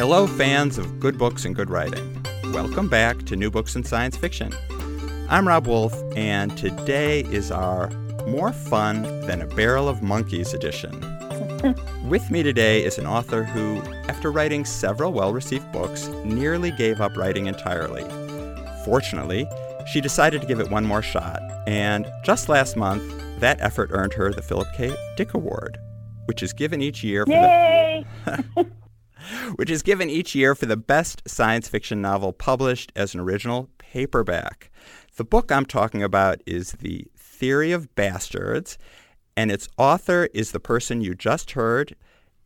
Hello, fans of good books and good writing. Welcome back to New Books in Science Fiction. I'm Rob Wolf, and today is our More Fun Than a Barrel of Monkeys edition. With me today is an author who, after writing several well received books, nearly gave up writing entirely. Fortunately, she decided to give it one more shot, and just last month, that effort earned her the Philip K. Dick Award, which is given each year for Yay! the which is given each year for the best science fiction novel published as an original paperback. The book I'm talking about is The Theory of Bastards, and its author is the person you just heard,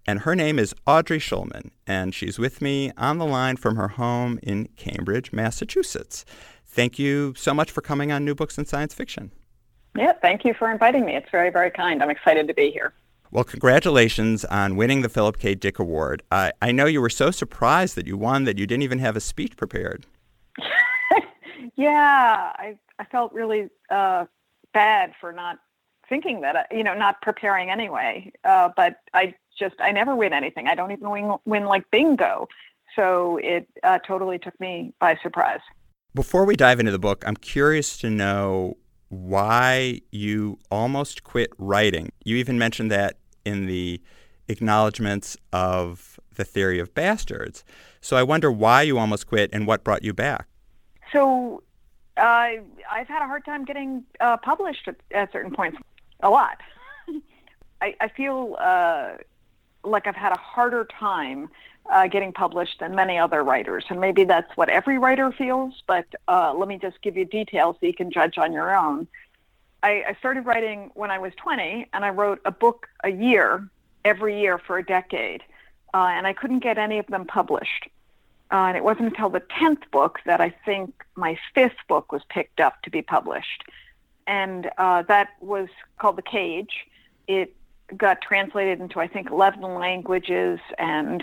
and her name is Audrey Schulman, and she's with me on the line from her home in Cambridge, Massachusetts. Thank you so much for coming on New Books in Science Fiction. Yeah, thank you for inviting me. It's very, very kind. I'm excited to be here. Well, congratulations on winning the Philip K. Dick Award. I, I know you were so surprised that you won that you didn't even have a speech prepared. yeah, I, I felt really uh, bad for not thinking that, uh, you know, not preparing anyway. Uh, but I just, I never win anything. I don't even win, win like bingo. So it uh, totally took me by surprise. Before we dive into the book, I'm curious to know why you almost quit writing. You even mentioned that in the acknowledgments of the theory of bastards. So I wonder why you almost quit and what brought you back. So uh, I've had a hard time getting uh, published at, at, certain points, a lot. I, I, feel uh, like I've had a harder time uh, getting published than many other writers. And maybe that's what every writer feels, but uh, let me just give you details so you can judge on your own. I, I started writing when I was 20, and I wrote a book a year, every year for a decade, uh, and I couldn't get any of them published. Uh, and it wasn't until the 10th book that I think my fifth book was picked up to be published. And uh, that was called The Cage. It got translated into, I think, 11 languages, and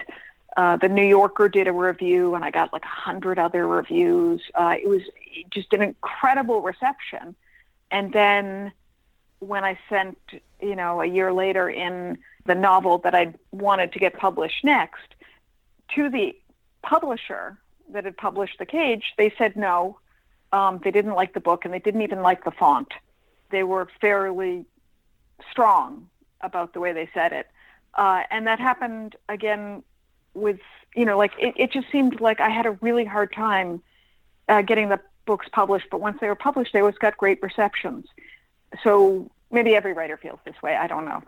uh, the New Yorker did a review, and I got like a hundred other reviews. Uh, it was just an incredible reception. And then when I sent, you know, a year later in the novel that I wanted to get published next to the publisher that had published The Cage, they said no. Um, they didn't like the book, and they didn't even like the font. They were fairly strong about the way they said it. Uh, and that happened again with you know like it, it just seemed like I had a really hard time uh, getting the books published, but once they were published, they always got great receptions. So maybe every writer feels this way. I don't know.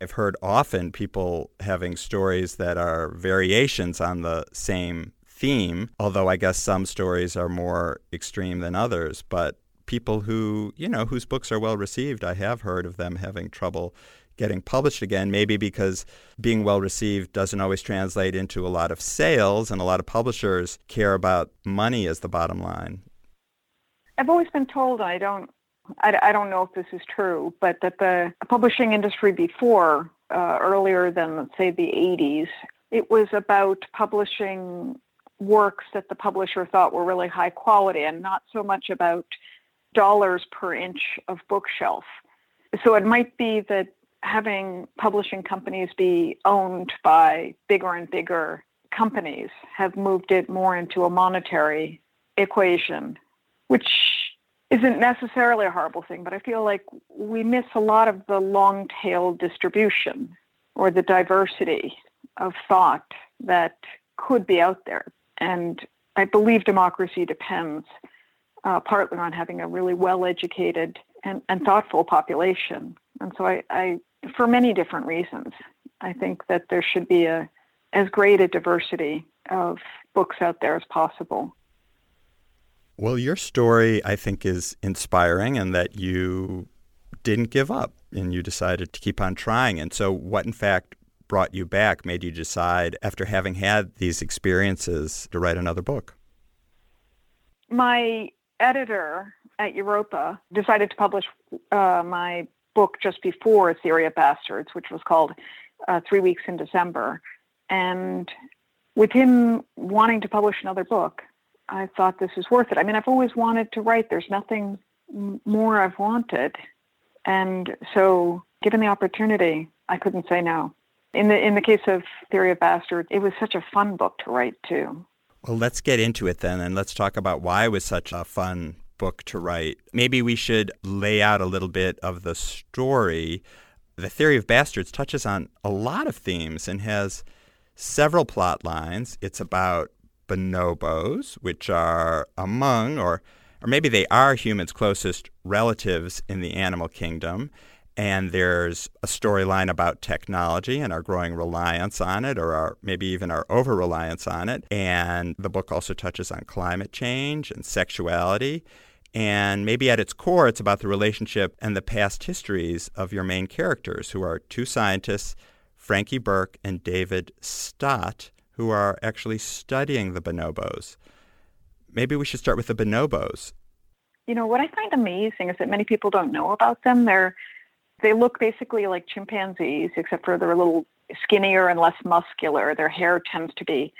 I've heard often people having stories that are variations on the same theme, although I guess some stories are more extreme than others. But people who, you know, whose books are well received, I have heard of them having trouble getting published again, maybe because being well received doesn't always translate into a lot of sales, and a lot of publishers care about money as the bottom line. I've always been told, I don't, I, I don't know if this is true, but that the publishing industry before, uh, earlier than, let's say, the 80s, it was about publishing works that the publisher thought were really high quality and not so much about dollars per inch of bookshelf. So it might be that having publishing companies be owned by bigger and bigger companies have moved it more into a monetary equation, which isn't necessarily a horrible thing, but I feel like we miss a lot of the long tail distribution or the diversity of thought that could be out there. And I believe democracy depends uh, partly on having a really well educated and, and thoughtful population. And so I, I for many different reasons. I think that there should be a as great a diversity of books out there as possible. Well, your story, I think, is inspiring and that you didn't give up and you decided to keep on trying. And so, what in fact brought you back, made you decide, after having had these experiences, to write another book? My editor at Europa decided to publish uh, my book just before Theory of Bastards, which was called uh, Three Weeks in December. And with him wanting to publish another book, I thought this is worth it. I mean, I've always wanted to write. There's nothing more I've wanted. And so, given the opportunity, I couldn't say no. In the in the case of Theory of Bastards, it was such a fun book to write too. Well, let's get into it then, and let's talk about why it was such a fun book to write. Maybe we should lay out a little bit of the story. The Theory of Bastards touches on a lot of themes and has several plot lines. It's about bonobos, which are among, or, or maybe they are humans' closest relatives in the animal kingdom and there's a storyline about technology and our growing reliance on it, or our, maybe even our over reliance on it. And the book also touches on climate change and sexuality. And maybe at its core, it's about the relationship and the past histories of your main characters, who are two scientists, Frankie Burke and David Stott, who are actually studying the bonobos. Maybe we should start with the bonobos. You know, what I find amazing is that many people don't know about them. They're they look basically like chimpanzees, except for they're a little skinnier and less muscular. Their hair tends to be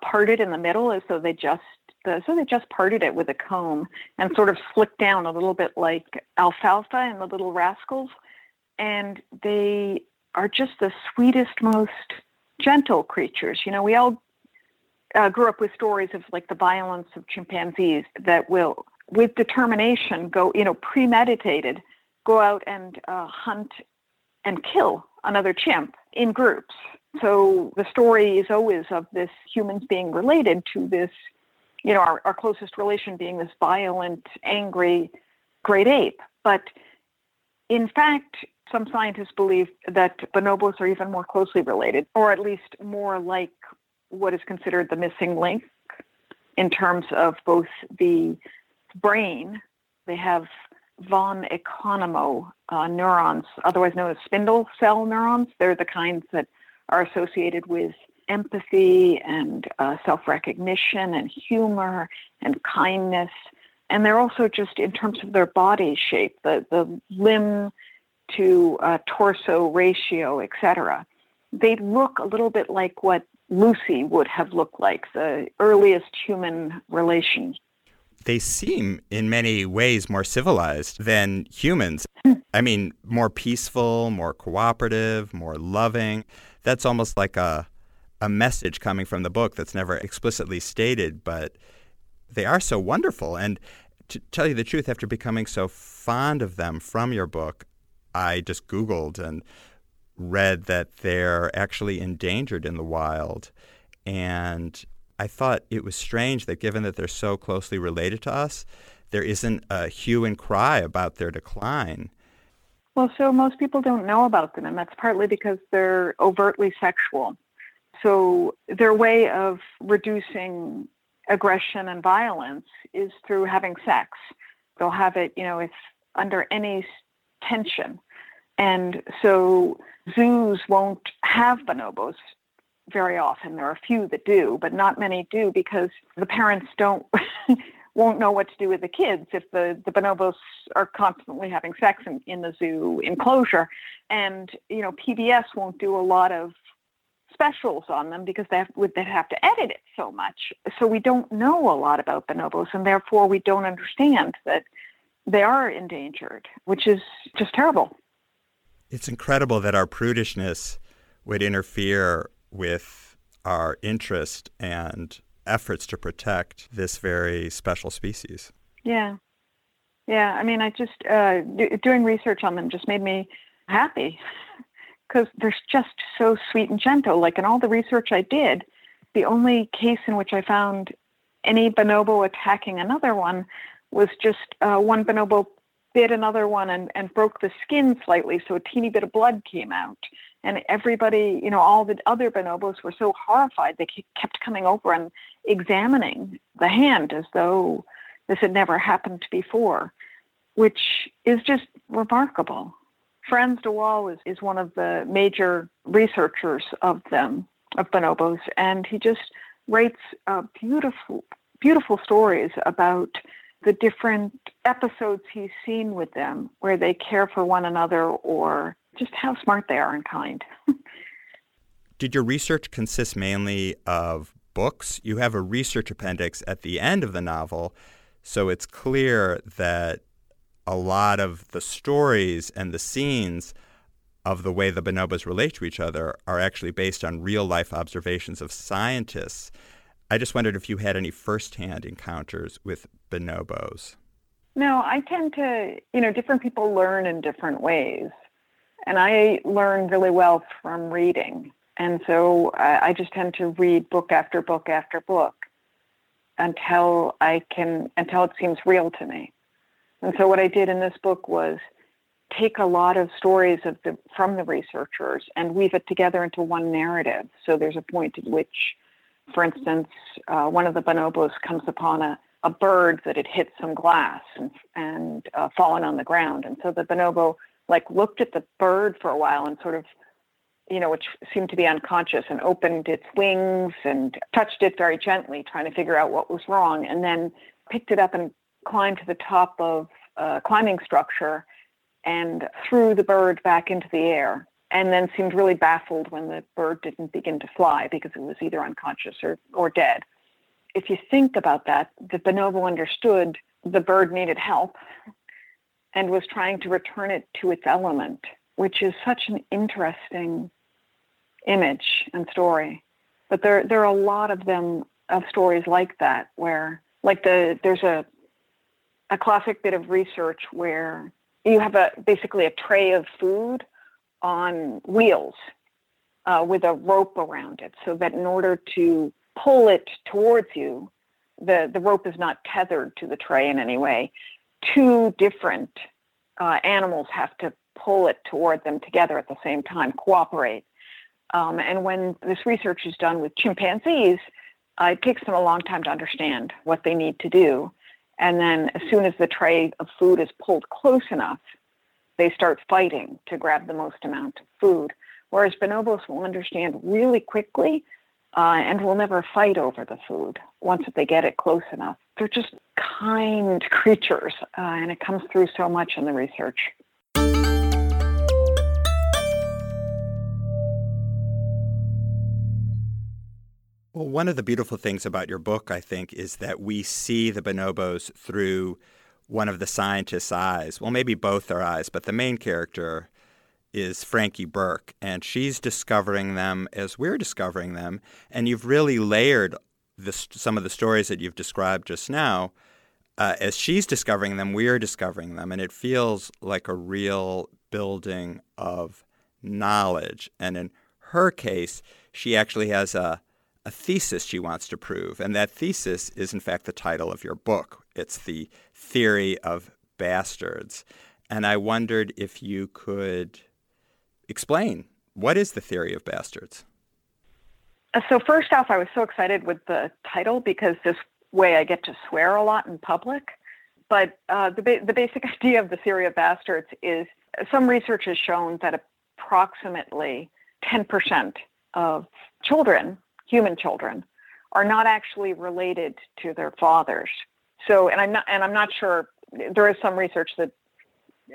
parted in the middle as though they just so they just parted it with a comb and sort of slicked down a little bit like alfalfa and the little rascals. And they are just the sweetest, most gentle creatures. You know, we all uh, grew up with stories of like the violence of chimpanzees that will, with determination, go, you know, premeditated go out and uh, hunt and kill another chimp in groups. So the story is always of this humans being related to this, you know, our, our closest relation being this violent, angry great ape. But in fact, some scientists believe that bonobos are even more closely related, or at least more like what is considered the missing link in terms of both the brain. They have von Economo uh, neurons, otherwise known as spindle cell neurons. They're the kinds that are associated with empathy and uh, self recognition and humor and kindness. And they're also just in terms of their body shape, the, the limb to uh, torso ratio, etc. They look a little bit like what Lucy would have looked like, the earliest human relation they seem in many ways more civilized than humans. I mean, more peaceful, more cooperative, more loving. That's almost like a a message coming from the book that's never explicitly stated, but they are so wonderful. And to tell you the truth, after becoming so fond of them from your book, I just Googled and read that they're actually endangered in the wild. And I thought it was strange that given that they're so closely related to us, there isn't a hue and cry about their decline. Well, so most people don't know about them, and that's partly because they're overtly sexual. So their way of reducing aggression and violence is through having sex. They'll have it, you know, it's under any tension. And so zoos won't have bonobos very often. There are a few that do, but not many do because the parents don't won't know what to do with the kids if the, the bonobos are constantly having sex in, in the zoo enclosure. And, you know, PBS won't do a lot of specials on them because they have, they'd have to edit it so much. So we don't know a lot about bonobos, and therefore we don't understand that they are endangered, which is just terrible. It's incredible that our prudishness would interfere with our interest and efforts to protect this very special species. Yeah. Yeah. I mean, I just, uh, doing research on them just made me happy because they're just so sweet and gentle. Like in all the research I did, the only case in which I found any bonobo attacking another one was just uh, one bonobo bit another one and, and broke the skin slightly, so a teeny bit of blood came out and everybody, you know, all the other bonobos were so horrified they kept coming over and examining the hand as though this had never happened before, which is just remarkable. Frans de Waal is, is one of the major researchers of them, of bonobos, and he just writes uh, beautiful, beautiful stories about the different episodes he's seen with them where they care for one another or just how smart they are and kind. Did your research consist mainly of books? You have a research appendix at the end of the novel, so it's clear that a lot of the stories and the scenes of the way the bonobos relate to each other are actually based on real life observations of scientists. I just wondered if you had any firsthand encounters with bonobos. No, I tend to, you know, different people learn in different ways. And I learn really well from reading. And so I, I just tend to read book after book after book until I can, until it seems real to me. And so what I did in this book was take a lot of stories of the from the researchers and weave it together into one narrative. So there's a point at which, for instance, uh, one of the bonobos comes upon a, a bird that had hit some glass and, and uh, fallen on the ground. And so the bonobo like looked at the bird for a while and sort of you know, which seemed to be unconscious and opened its wings and touched it very gently, trying to figure out what was wrong, and then picked it up and climbed to the top of a climbing structure and threw the bird back into the air and then seemed really baffled when the bird didn't begin to fly because it was either unconscious or, or dead. If you think about that, the bonobo understood the bird needed help and was trying to return it to its element, which is such an interesting image and story. But there there are a lot of them of stories like that where like the there's a a classic bit of research where you have a basically a tray of food on wheels uh, with a rope around it so that in order to pull it towards you the the rope is not tethered to the tray in any way two different uh, animals have to pull it toward them together at the same time cooperate um, and when this research is done with chimpanzees, uh, it takes them a long time to understand what they need to do. And then as soon as the tray of food is pulled close enough, they start fighting to grab the most amount of food. Whereas bonobos will understand really quickly uh, and will never fight over the food once they get it close enough. They're just kind creatures, uh, and it comes through so much in the research. Well, one of the beautiful things about your book, I think, is that we see the bonobos through one of the scientist's eyes. Well, maybe both their eyes, but the main character is Frankie Burke, and she's discovering them as we're discovering them. And you've really layered some of the stories that you've described just now. Uh, as she's discovering them, we're discovering them, and it feels like a real building of knowledge. And in her case, she actually has a a thesis she wants to prove. And that thesis is, in fact, the title of your book. It's the theory of bastards. And I wondered if you could explain what is the theory of bastards? Uh, so, first off, I was so excited with the title because this way I get to swear a lot in public. But uh, the, ba- the basic idea of the theory of bastards is some research has shown that approximately 10% of children human children are not actually related to their fathers. So, and I'm not, and I'm not sure. There is some research that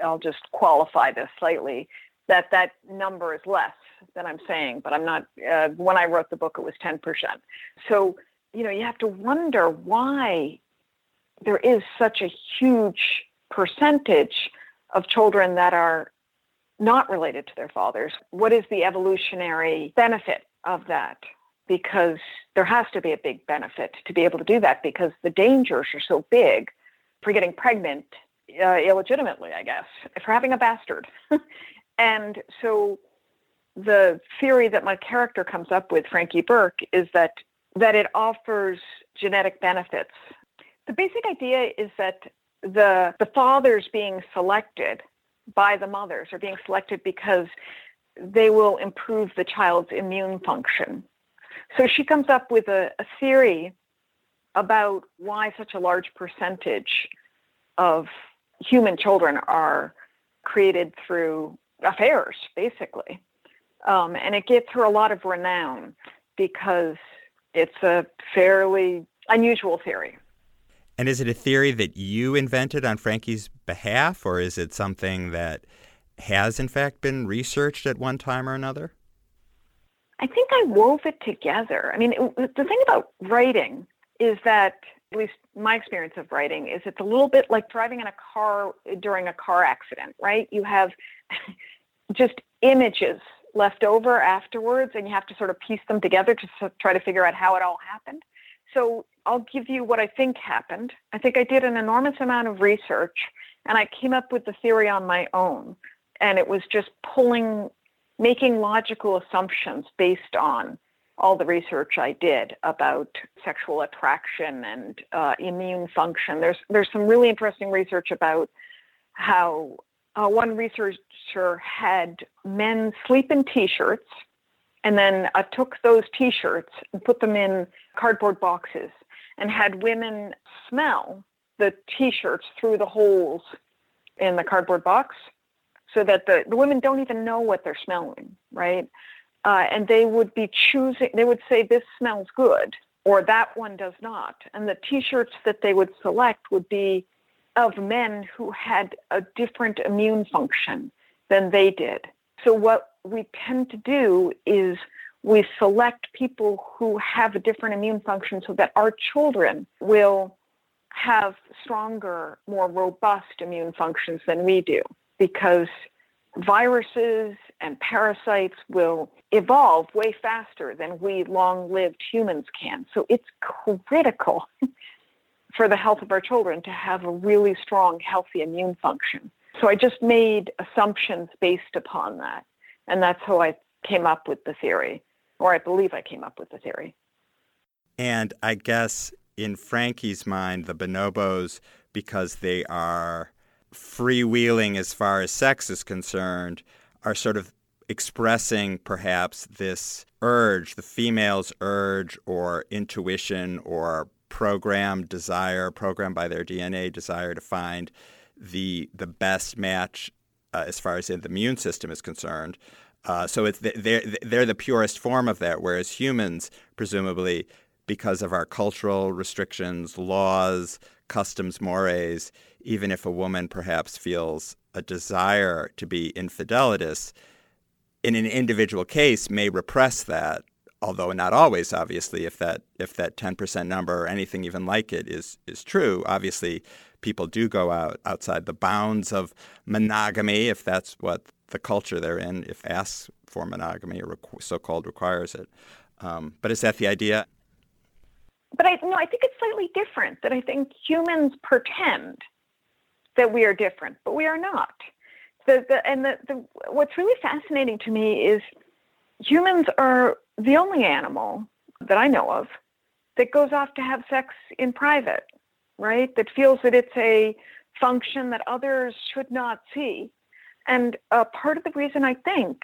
I'll just qualify this slightly that that number is less than I'm saying, but I'm not. Uh, when I wrote the book, it was 10%. So, you know, you have to wonder why there is such a huge percentage of children that are not related to their fathers. What is the evolutionary benefit of that? Because there has to be a big benefit to be able to do that because the dangers are so big for getting pregnant uh, illegitimately, I guess, for having a bastard. and so the theory that my character comes up with, Frankie Burke, is that that it offers genetic benefits. The basic idea is that the the fathers being selected by the mothers are being selected because they will improve the child's immune function so she comes up with a, a theory about why such a large percentage of human children are created through affairs, basically. Um, and it gets her a lot of renown because it's a fairly unusual theory. And is it a theory that you invented on Frankie's behalf, or is it something that has, in fact, been researched at one time or another? I think I wove it together. I mean, it, the thing about writing is that, at least my experience of writing, is it's a little bit like driving in a car during a car accident, right? You have just images left over afterwards, and you have to sort of piece them together to try to figure out how it all happened. So I'll give you what I think happened. I think I did an enormous amount of research and I came up with the theory on my own. And it was just pulling, making logical assumptions based on all the research I did about sexual attraction and uh, immune function. There's there's some really interesting research about how uh, one researcher had men sleep in t-shirts and then uh, took those t-shirts and put them in cardboard boxes and had women smell the t-shirts through the holes in the cardboard box so that the, the women don't even know what they're smelling right? Uh, and they would be choosing they would say this smells good or that one does not. And the t-shirts that they would select would be of men who had a different immune function than they did. So what we tend to do is we select people who have a different immune function so that our children will have stronger, more robust immune functions than we do because viruses and parasites will evolve way faster than we long lived humans can. So it's critical for the health of our children to have a really strong, healthy immune function. So I just made assumptions based upon that. And that's how I came up with the theory, or I believe I came up with the theory. And I guess in Frankie's mind, the bonobos, because they are freewheeling as far as sex is concerned, are sort of expressing perhaps this urge, the female's urge or intuition or programmed desire, programmed by their DNA desire to find the the best match uh, as far as the immune system is concerned. Uh, so it's they're they're the purest form of that, whereas humans, presumably, because of our cultural restrictions, laws, customs, mores, even if a woman perhaps feels a desire to be infidelitous, in an individual case may repress that, although not always, obviously, if that if that 10% number or anything even like it is is true, obviously people do go out outside the bounds of monogamy if that's what the culture they're in, if asks for monogamy or so-called requires it. Um, but is that the idea? But I no, I think it's slightly different. That I think humans pretend that we are different, but we are not. The, the, and the, the, what's really fascinating to me is humans are the only animal that I know of that goes off to have sex in private right? That feels that it's a function that others should not see. And uh, part of the reason I think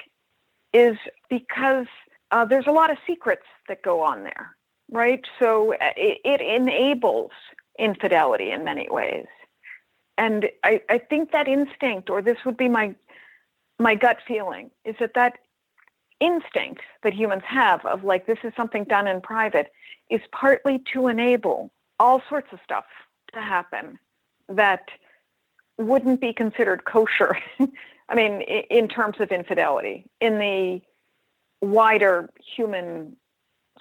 is because uh, there's a lot of secrets that go on there, right? So uh, it, it enables infidelity in many ways. And I, I think that instinct, or this would be my my gut feeling, is that that instinct that humans have of like this is something done in private is partly to enable all sorts of stuff to happen that wouldn't be considered kosher. I mean, in terms of infidelity in the wider human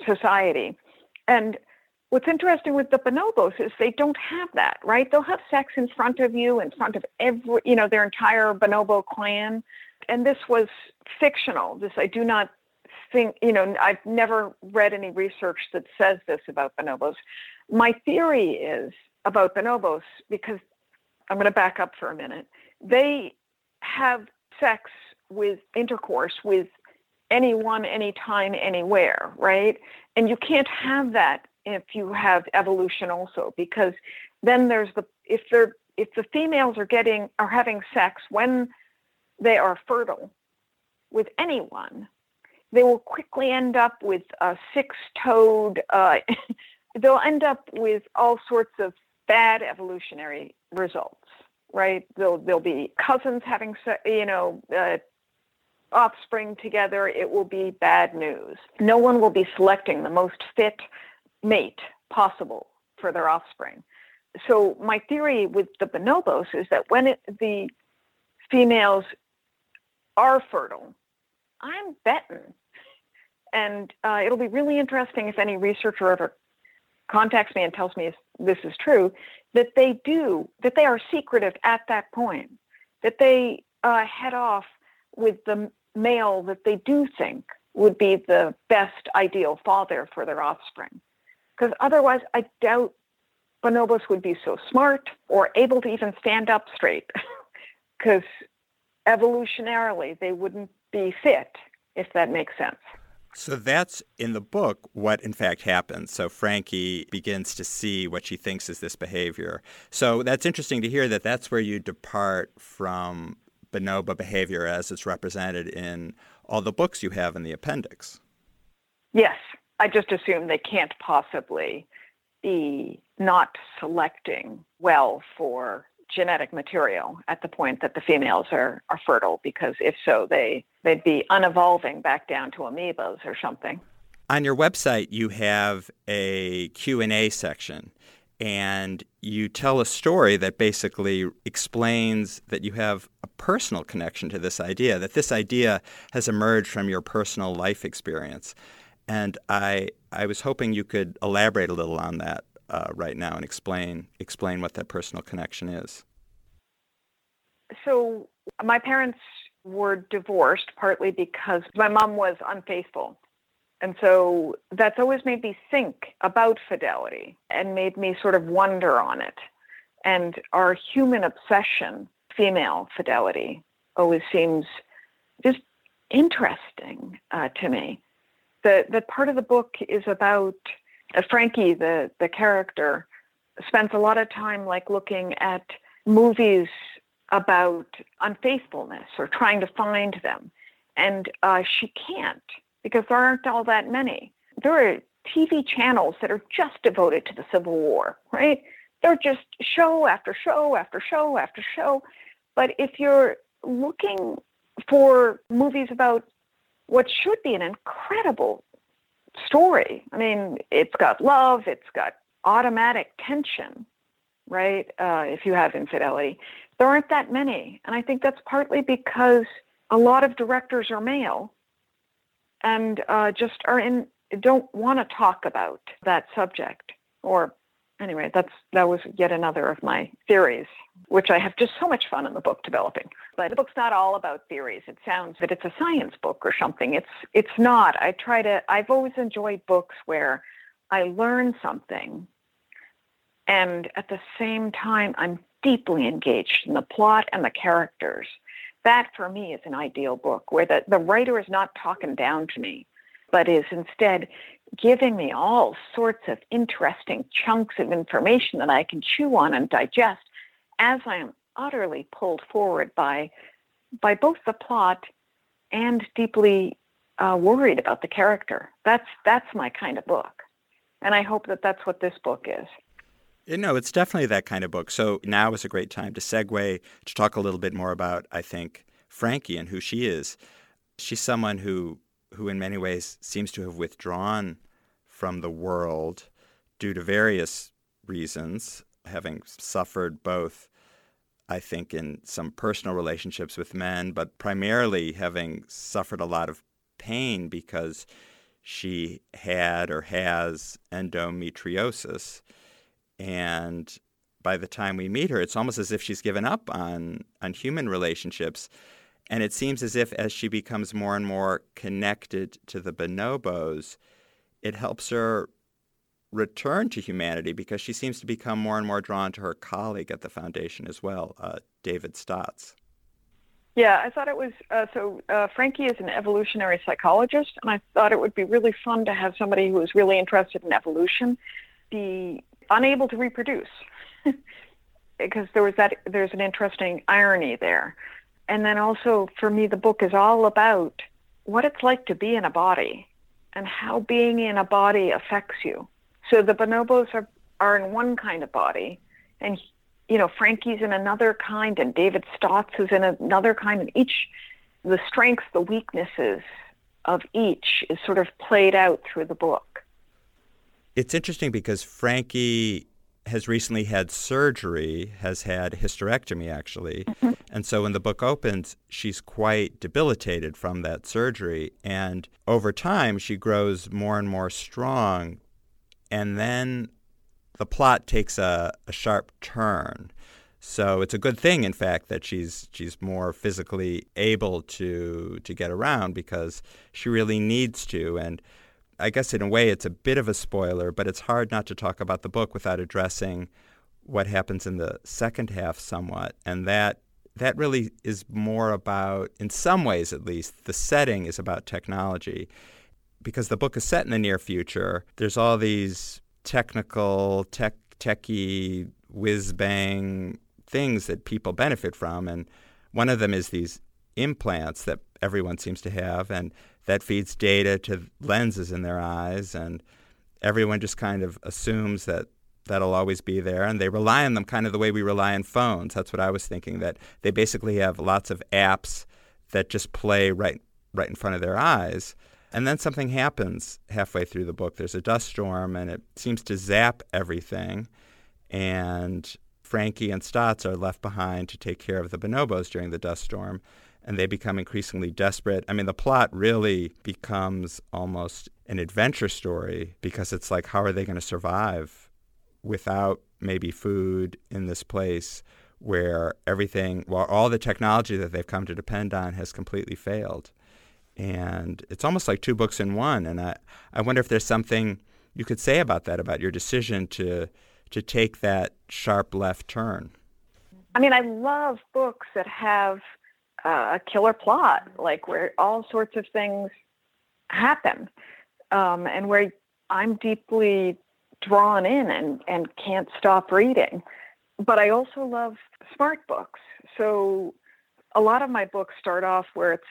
society. And what's interesting with the bonobos is they don't have that, right? They'll have sex in front of you, in front of every, you know, their entire bonobo clan. And this was fictional. This I do not think, you know, I've never read any research that says this about bonobos. My theory is about bonobos, because I'm going to back up for a minute, they have sex with intercourse with anyone, anytime, anywhere, right? And you can't have that if you have evolution also, because then there's the if they're if the females are getting are having sex when they are fertile with anyone, they will quickly end up with a six-toed. Uh, they'll end up with all sorts of bad evolutionary results, right? There'll, there'll be cousins having, you know, uh, offspring together, it will be bad news. No one will be selecting the most fit mate possible for their offspring. So my theory with the bonobos is that when it, the females are fertile, I'm betting, and uh, it'll be really interesting if any researcher ever contacts me and tells me if this is true, that they do, that they are secretive at that point, that they uh, head off with the male that they do think would be the best ideal father for their offspring. Because otherwise, I doubt bonobos would be so smart or able to even stand up straight. Because evolutionarily, they wouldn't be fit, if that makes sense. So that's in the book what in fact happens. So Frankie begins to see what she thinks is this behavior. So that's interesting to hear that that's where you depart from bonobo behavior as it's represented in all the books you have in the appendix. Yes, I just assume they can't possibly be not selecting well for genetic material at the point that the females are, are fertile because if so they they'd be unevolving back down to amoebas or something. On your website you have a q&a section and you tell a story that basically explains that you have a personal connection to this idea that this idea has emerged from your personal life experience and i i was hoping you could elaborate a little on that uh, right now and explain explain what that personal connection is. So my parents were divorced partly because my mom was unfaithful. And so that's always made me think about fidelity and made me sort of wonder on it. And our human obsession, female fidelity, always seems just interesting uh, to me. The, the part of the book is about uh, Frankie, the the character, spends a lot of time like looking at movies about unfaithfulness or trying to find them, and uh, she can't because there aren't all that many. There are TV channels that are just devoted to the Civil War, right? They're just show after show after show after show. But if you're looking for movies about what should be an incredible story. I mean, it's got love, it's got automatic tension, right? Uh, if you have infidelity, there aren't that many. And I think that's partly because a lot of directors are male and uh, just are in don't want to talk about that subject or anyway, that's that was yet another of my theories, which I have just so much fun in the book developing. But the book's not all about theories. It sounds that it's a science book or something. It's it's not. I try to I've always enjoyed books where I learn something and at the same time I'm deeply engaged in the plot and the characters. That for me is an ideal book where the, the writer is not talking down to me, but is instead giving me all sorts of interesting chunks of information that I can chew on and digest as I am utterly pulled forward by by both the plot and deeply uh, worried about the character. That's that's my kind of book, and I hope that that's what this book is. You know, it's definitely that kind of book. So now is a great time to segue to talk a little bit more about, I think, Frankie and who she is. She's someone who who in many ways seems to have withdrawn from the world due to various reasons, having suffered both, I think, in some personal relationships with men, but primarily having suffered a lot of pain because she had or has endometriosis. And by the time we meet her, it's almost as if she's given up on, on human relationships and it seems as if as she becomes more and more connected to the bonobos, it helps her return to humanity because she seems to become more and more drawn to her colleague at the foundation as well, uh, David Stotts. Yeah, I thought it was uh, so. Uh, Frankie is an evolutionary psychologist, and I thought it would be really fun to have somebody who is really interested in evolution be unable to reproduce, because there was that. There's an interesting irony there and then also for me, the book is all about what it's like to be in a body and how being in a body affects you. So the bonobos are, are in one kind of body, and you know Frankie's in another kind, and David Stotts is in another kind, and each the strengths, the weaknesses of each is sort of played out through the book. It's interesting because Frankie has recently had surgery, has had hysterectomy actually. Mm-hmm. And so when the book opens, she's quite debilitated from that surgery. And over time, she grows more and more strong. And then the plot takes a, a sharp turn. So it's a good thing, in fact, that she's she's more physically able to to get around because she really needs to. And I guess in a way it's a bit of a spoiler, but it's hard not to talk about the book without addressing what happens in the second half somewhat. And that that really is more about, in some ways at least, the setting is about technology. Because the book is set in the near future, there's all these technical, tech techy, whiz bang things that people benefit from. And one of them is these implants that everyone seems to have. And that feeds data to lenses in their eyes, and everyone just kind of assumes that that'll always be there, and they rely on them kind of the way we rely on phones. That's what I was thinking. That they basically have lots of apps that just play right right in front of their eyes. And then something happens halfway through the book. There's a dust storm, and it seems to zap everything. And Frankie and Stotts are left behind to take care of the bonobos during the dust storm and they become increasingly desperate. I mean, the plot really becomes almost an adventure story because it's like, how are they going to survive without maybe food in this place where everything, well, all the technology that they've come to depend on has completely failed? And it's almost like two books in one. And I, I wonder if there's something you could say about that, about your decision to, to take that sharp left turn. I mean, I love books that have a killer plot, like where all sorts of things happen, um, and where I'm deeply drawn in and, and can't stop reading. But I also love smart books. So a lot of my books start off where it's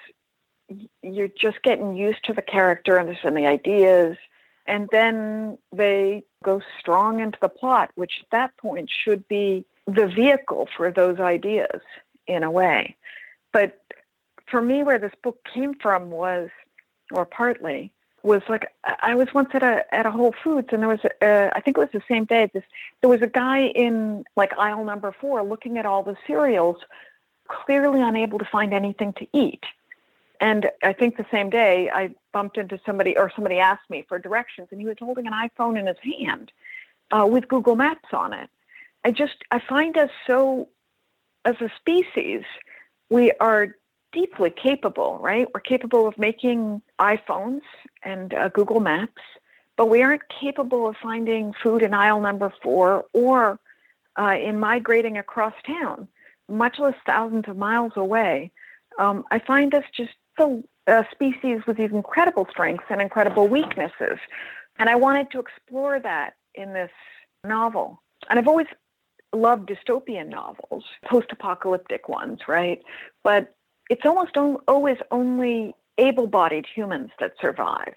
you're just getting used to the character and the ideas, and then they go strong into the plot, which at that point should be the vehicle for those ideas in a way. But for me, where this book came from was, or partly, was like I was once at a at a Whole Foods and there was I think it was the same day this there was a guy in like aisle number four looking at all the cereals, clearly unable to find anything to eat. And I think the same day I bumped into somebody or somebody asked me for directions and he was holding an iPhone in his hand uh, with Google Maps on it. I just I find us so as a species we are deeply capable, right? We're capable of making iPhones and uh, Google Maps, but we aren't capable of finding food in aisle number four or uh, in migrating across town, much less thousands of miles away. Um, I find us just a uh, species with these incredible strengths and incredible weaknesses. And I wanted to explore that in this novel. And I've always loved dystopian novels, post apocalyptic ones, right? But it's almost always only able bodied humans that survive.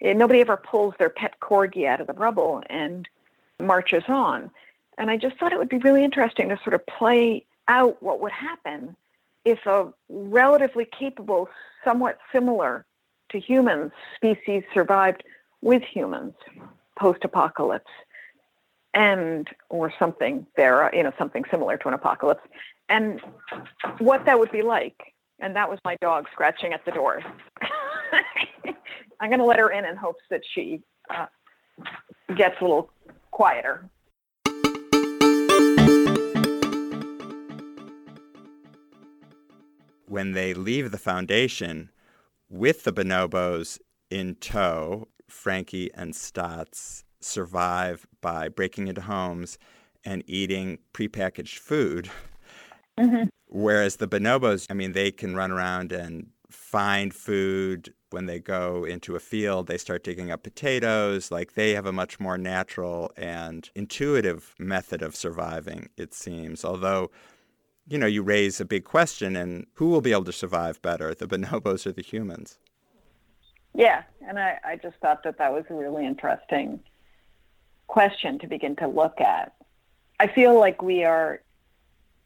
And nobody ever pulls their pet corgi out of the rubble and marches on. And I just thought it would be really interesting to sort of play out what would happen if a relatively capable, somewhat similar to humans species survived with humans post apocalypse and or something there, you know, something similar to an apocalypse, and what that would be like. And that was my dog scratching at the door. I'm going to let her in in hopes that she uh, gets a little quieter. When they leave the foundation with the bonobos in tow, Frankie and Stotts survive by breaking into homes and eating prepackaged food. Mm-hmm. Whereas the bonobos, I mean, they can run around and find food when they go into a field. They start digging up potatoes. Like they have a much more natural and intuitive method of surviving, it seems. Although, you know, you raise a big question and who will be able to survive better, the bonobos or the humans? Yeah, and I, I just thought that that was a really interesting question to begin to look at. I feel like we are,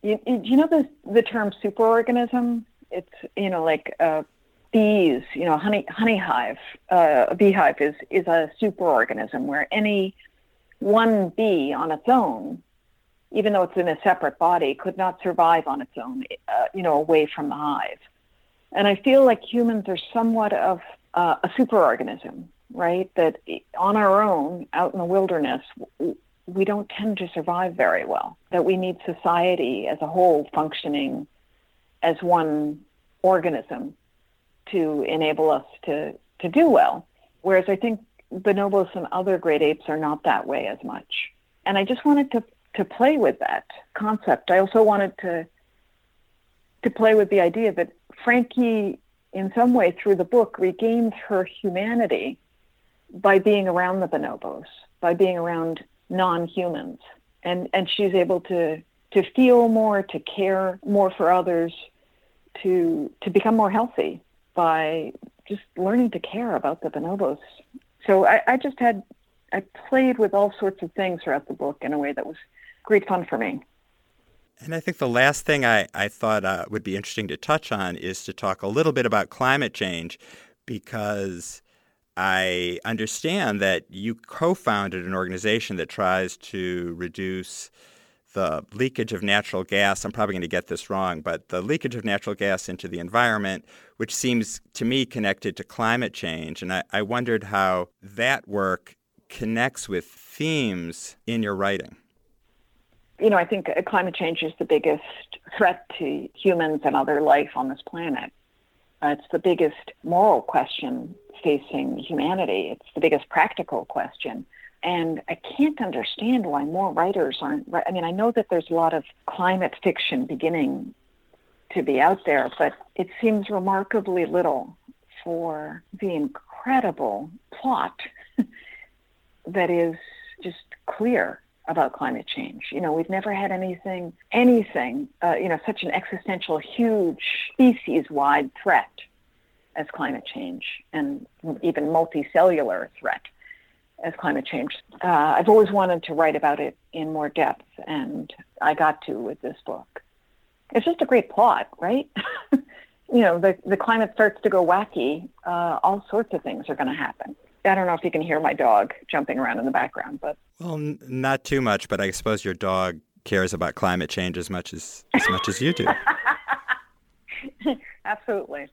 you, you know the, the term superorganism? It's you know like uh, bees. You know, honey honey hive. Uh, a beehive is is a superorganism where any one bee on its own, even though it's in a separate body, could not survive on its own. Uh, you know, away from the hive. And I feel like humans are somewhat of uh, a superorganism, right? That on our own, out in the wilderness, we don't tend to survive very well, that we need society as a whole functioning as one organism to enable us to, to do well. Whereas I think bonobos and other great apes are not that way as much. And I just wanted to, to play with that concept. I also wanted to to play with the idea that Frankie, in some way through the book, regains her humanity by being around the bonobos, by being around non-humans and and she's able to to feel more to care more for others to to become more healthy by just learning to care about the bonobos so I, I just had i played with all sorts of things throughout the book in a way that was great fun for me and I think the last thing I, I thought uh, would be interesting to touch on is to talk a little bit about climate change because I understand that you co founded an organization that tries to reduce the leakage of natural gas. I'm probably going to get this wrong, but the leakage of natural gas into the environment, which seems to me connected to climate change. And I, I wondered how that work connects with themes in your writing. You know, I think climate change is the biggest threat to humans and other life on this planet. Uh, it's the biggest moral question facing humanity. It's the biggest practical question. And I can't understand why more writers aren't. I mean, I know that there's a lot of climate fiction beginning to be out there, but it seems remarkably little for the incredible plot that is just clear about climate change. You know, we've never had anything, anything, uh, you know, such an existential, huge, species-wide threat as climate change and even multicellular threat as climate change. Uh, I've always wanted to write about it in more depth, and I got to with this book. It's just a great plot, right? you know, the, the climate starts to go wacky, uh, all sorts of things are going to happen. I don't know if you can hear my dog jumping around in the background, but well, n- not too much. But I suppose your dog cares about climate change as much as as much as you do. Absolutely,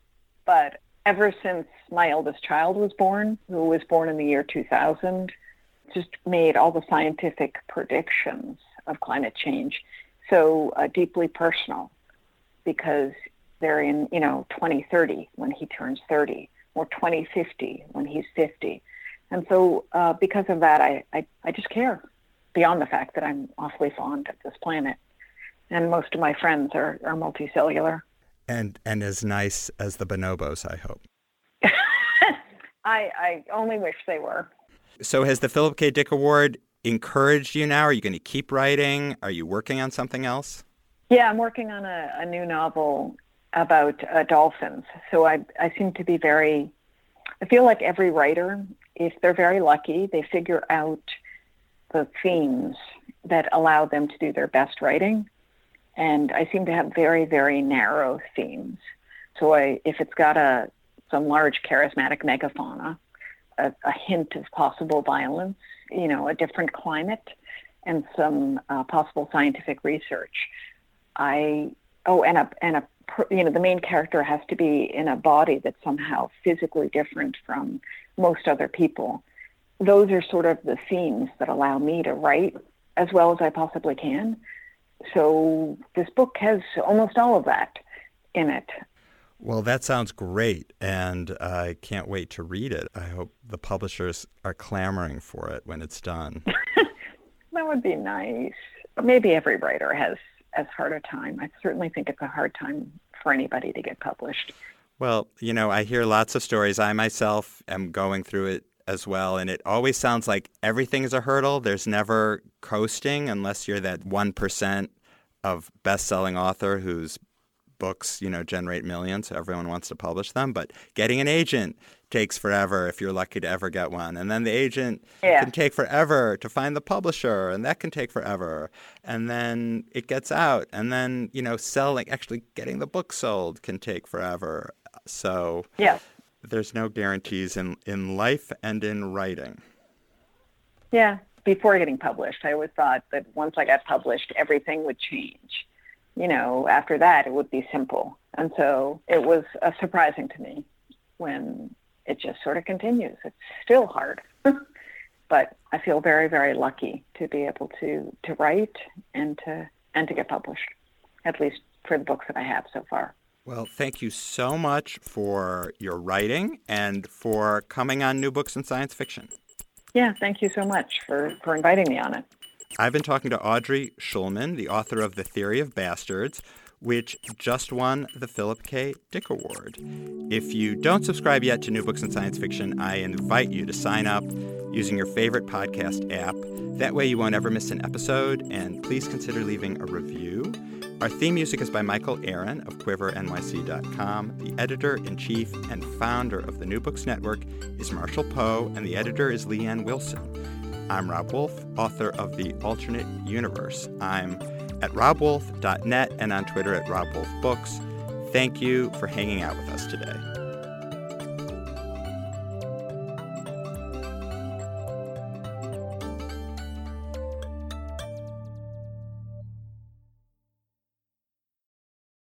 but ever since my eldest child was born, who was born in the year 2000, just made all the scientific predictions of climate change so uh, deeply personal because they're in, you know, 2030 when he turns 30 or 2050 when he's 50. And so uh, because of that, I, I, I just care beyond the fact that I'm awfully fond of this planet. And most of my friends are, are multicellular and and as nice as the bonobos, I hope. I I only wish they were. So has the Philip K. Dick Award encouraged you now? Are you going to keep writing? Are you working on something else? Yeah, I'm working on a, a new novel about uh, dolphins. So I I seem to be very. I feel like every writer, if they're very lucky, they figure out the themes that allow them to do their best writing and I seem to have very, very narrow themes. So I, if it's got a some large charismatic megafauna, a, a hint of possible violence, you know, a different climate, and some uh, possible scientific research, I oh, and a and a you know the main character has to be in a body that's somehow physically different from most other people. Those are sort of the themes that allow me to write as well as I possibly can so this book has almost all of that in it. Well, that sounds great, and I can't wait to read it. I hope the publishers are clamoring for it when it's done. that would be nice. Maybe every writer has as hard a time. I certainly think it's a hard time for anybody to get published. Well, you know, I hear lots of stories. I myself am going through it as well. And it always sounds like everything is a hurdle. There's never coasting unless you're that 1% of best selling author whose books, you know, generate millions, so everyone wants to publish them. But getting an agent takes forever if you're lucky to ever get one. And then the agent Yeah. can take forever to find the publisher, and that can take forever. And then it gets out, and then, you know, selling, actually getting the book sold can take forever. So Yeah. there's no guarantees in, in life and in writing. Yeah. Before getting published, I always thought that once I got published, everything would change. You know, after that, it would be simple. And so it was uh, surprising to me when it just sort of continues. It's still hard. but I feel very, very lucky to be able to, to write and to, and to get published, at least for the books that I have so far. Well, thank you so much for your writing and for coming on New Books in Science Fiction. Yeah, thank you so much for, for inviting me on it. I've been talking to Audrey Schulman, the author of The Theory of Bastards, which just won the Philip K. Dick Award. If you don't subscribe yet to New Books in Science Fiction, I invite you to sign up using your favorite podcast app. That way you won't ever miss an episode, and please consider leaving a review. Our theme music is by Michael Aaron of QuiverNYC.com. The editor in chief and founder of the New Books Network is Marshall Poe, and the editor is Leanne Wilson. I'm Rob Wolf, author of The Alternate Universe. I'm at robwolf.net and on Twitter at robwolfbooks. Thank you for hanging out with us today.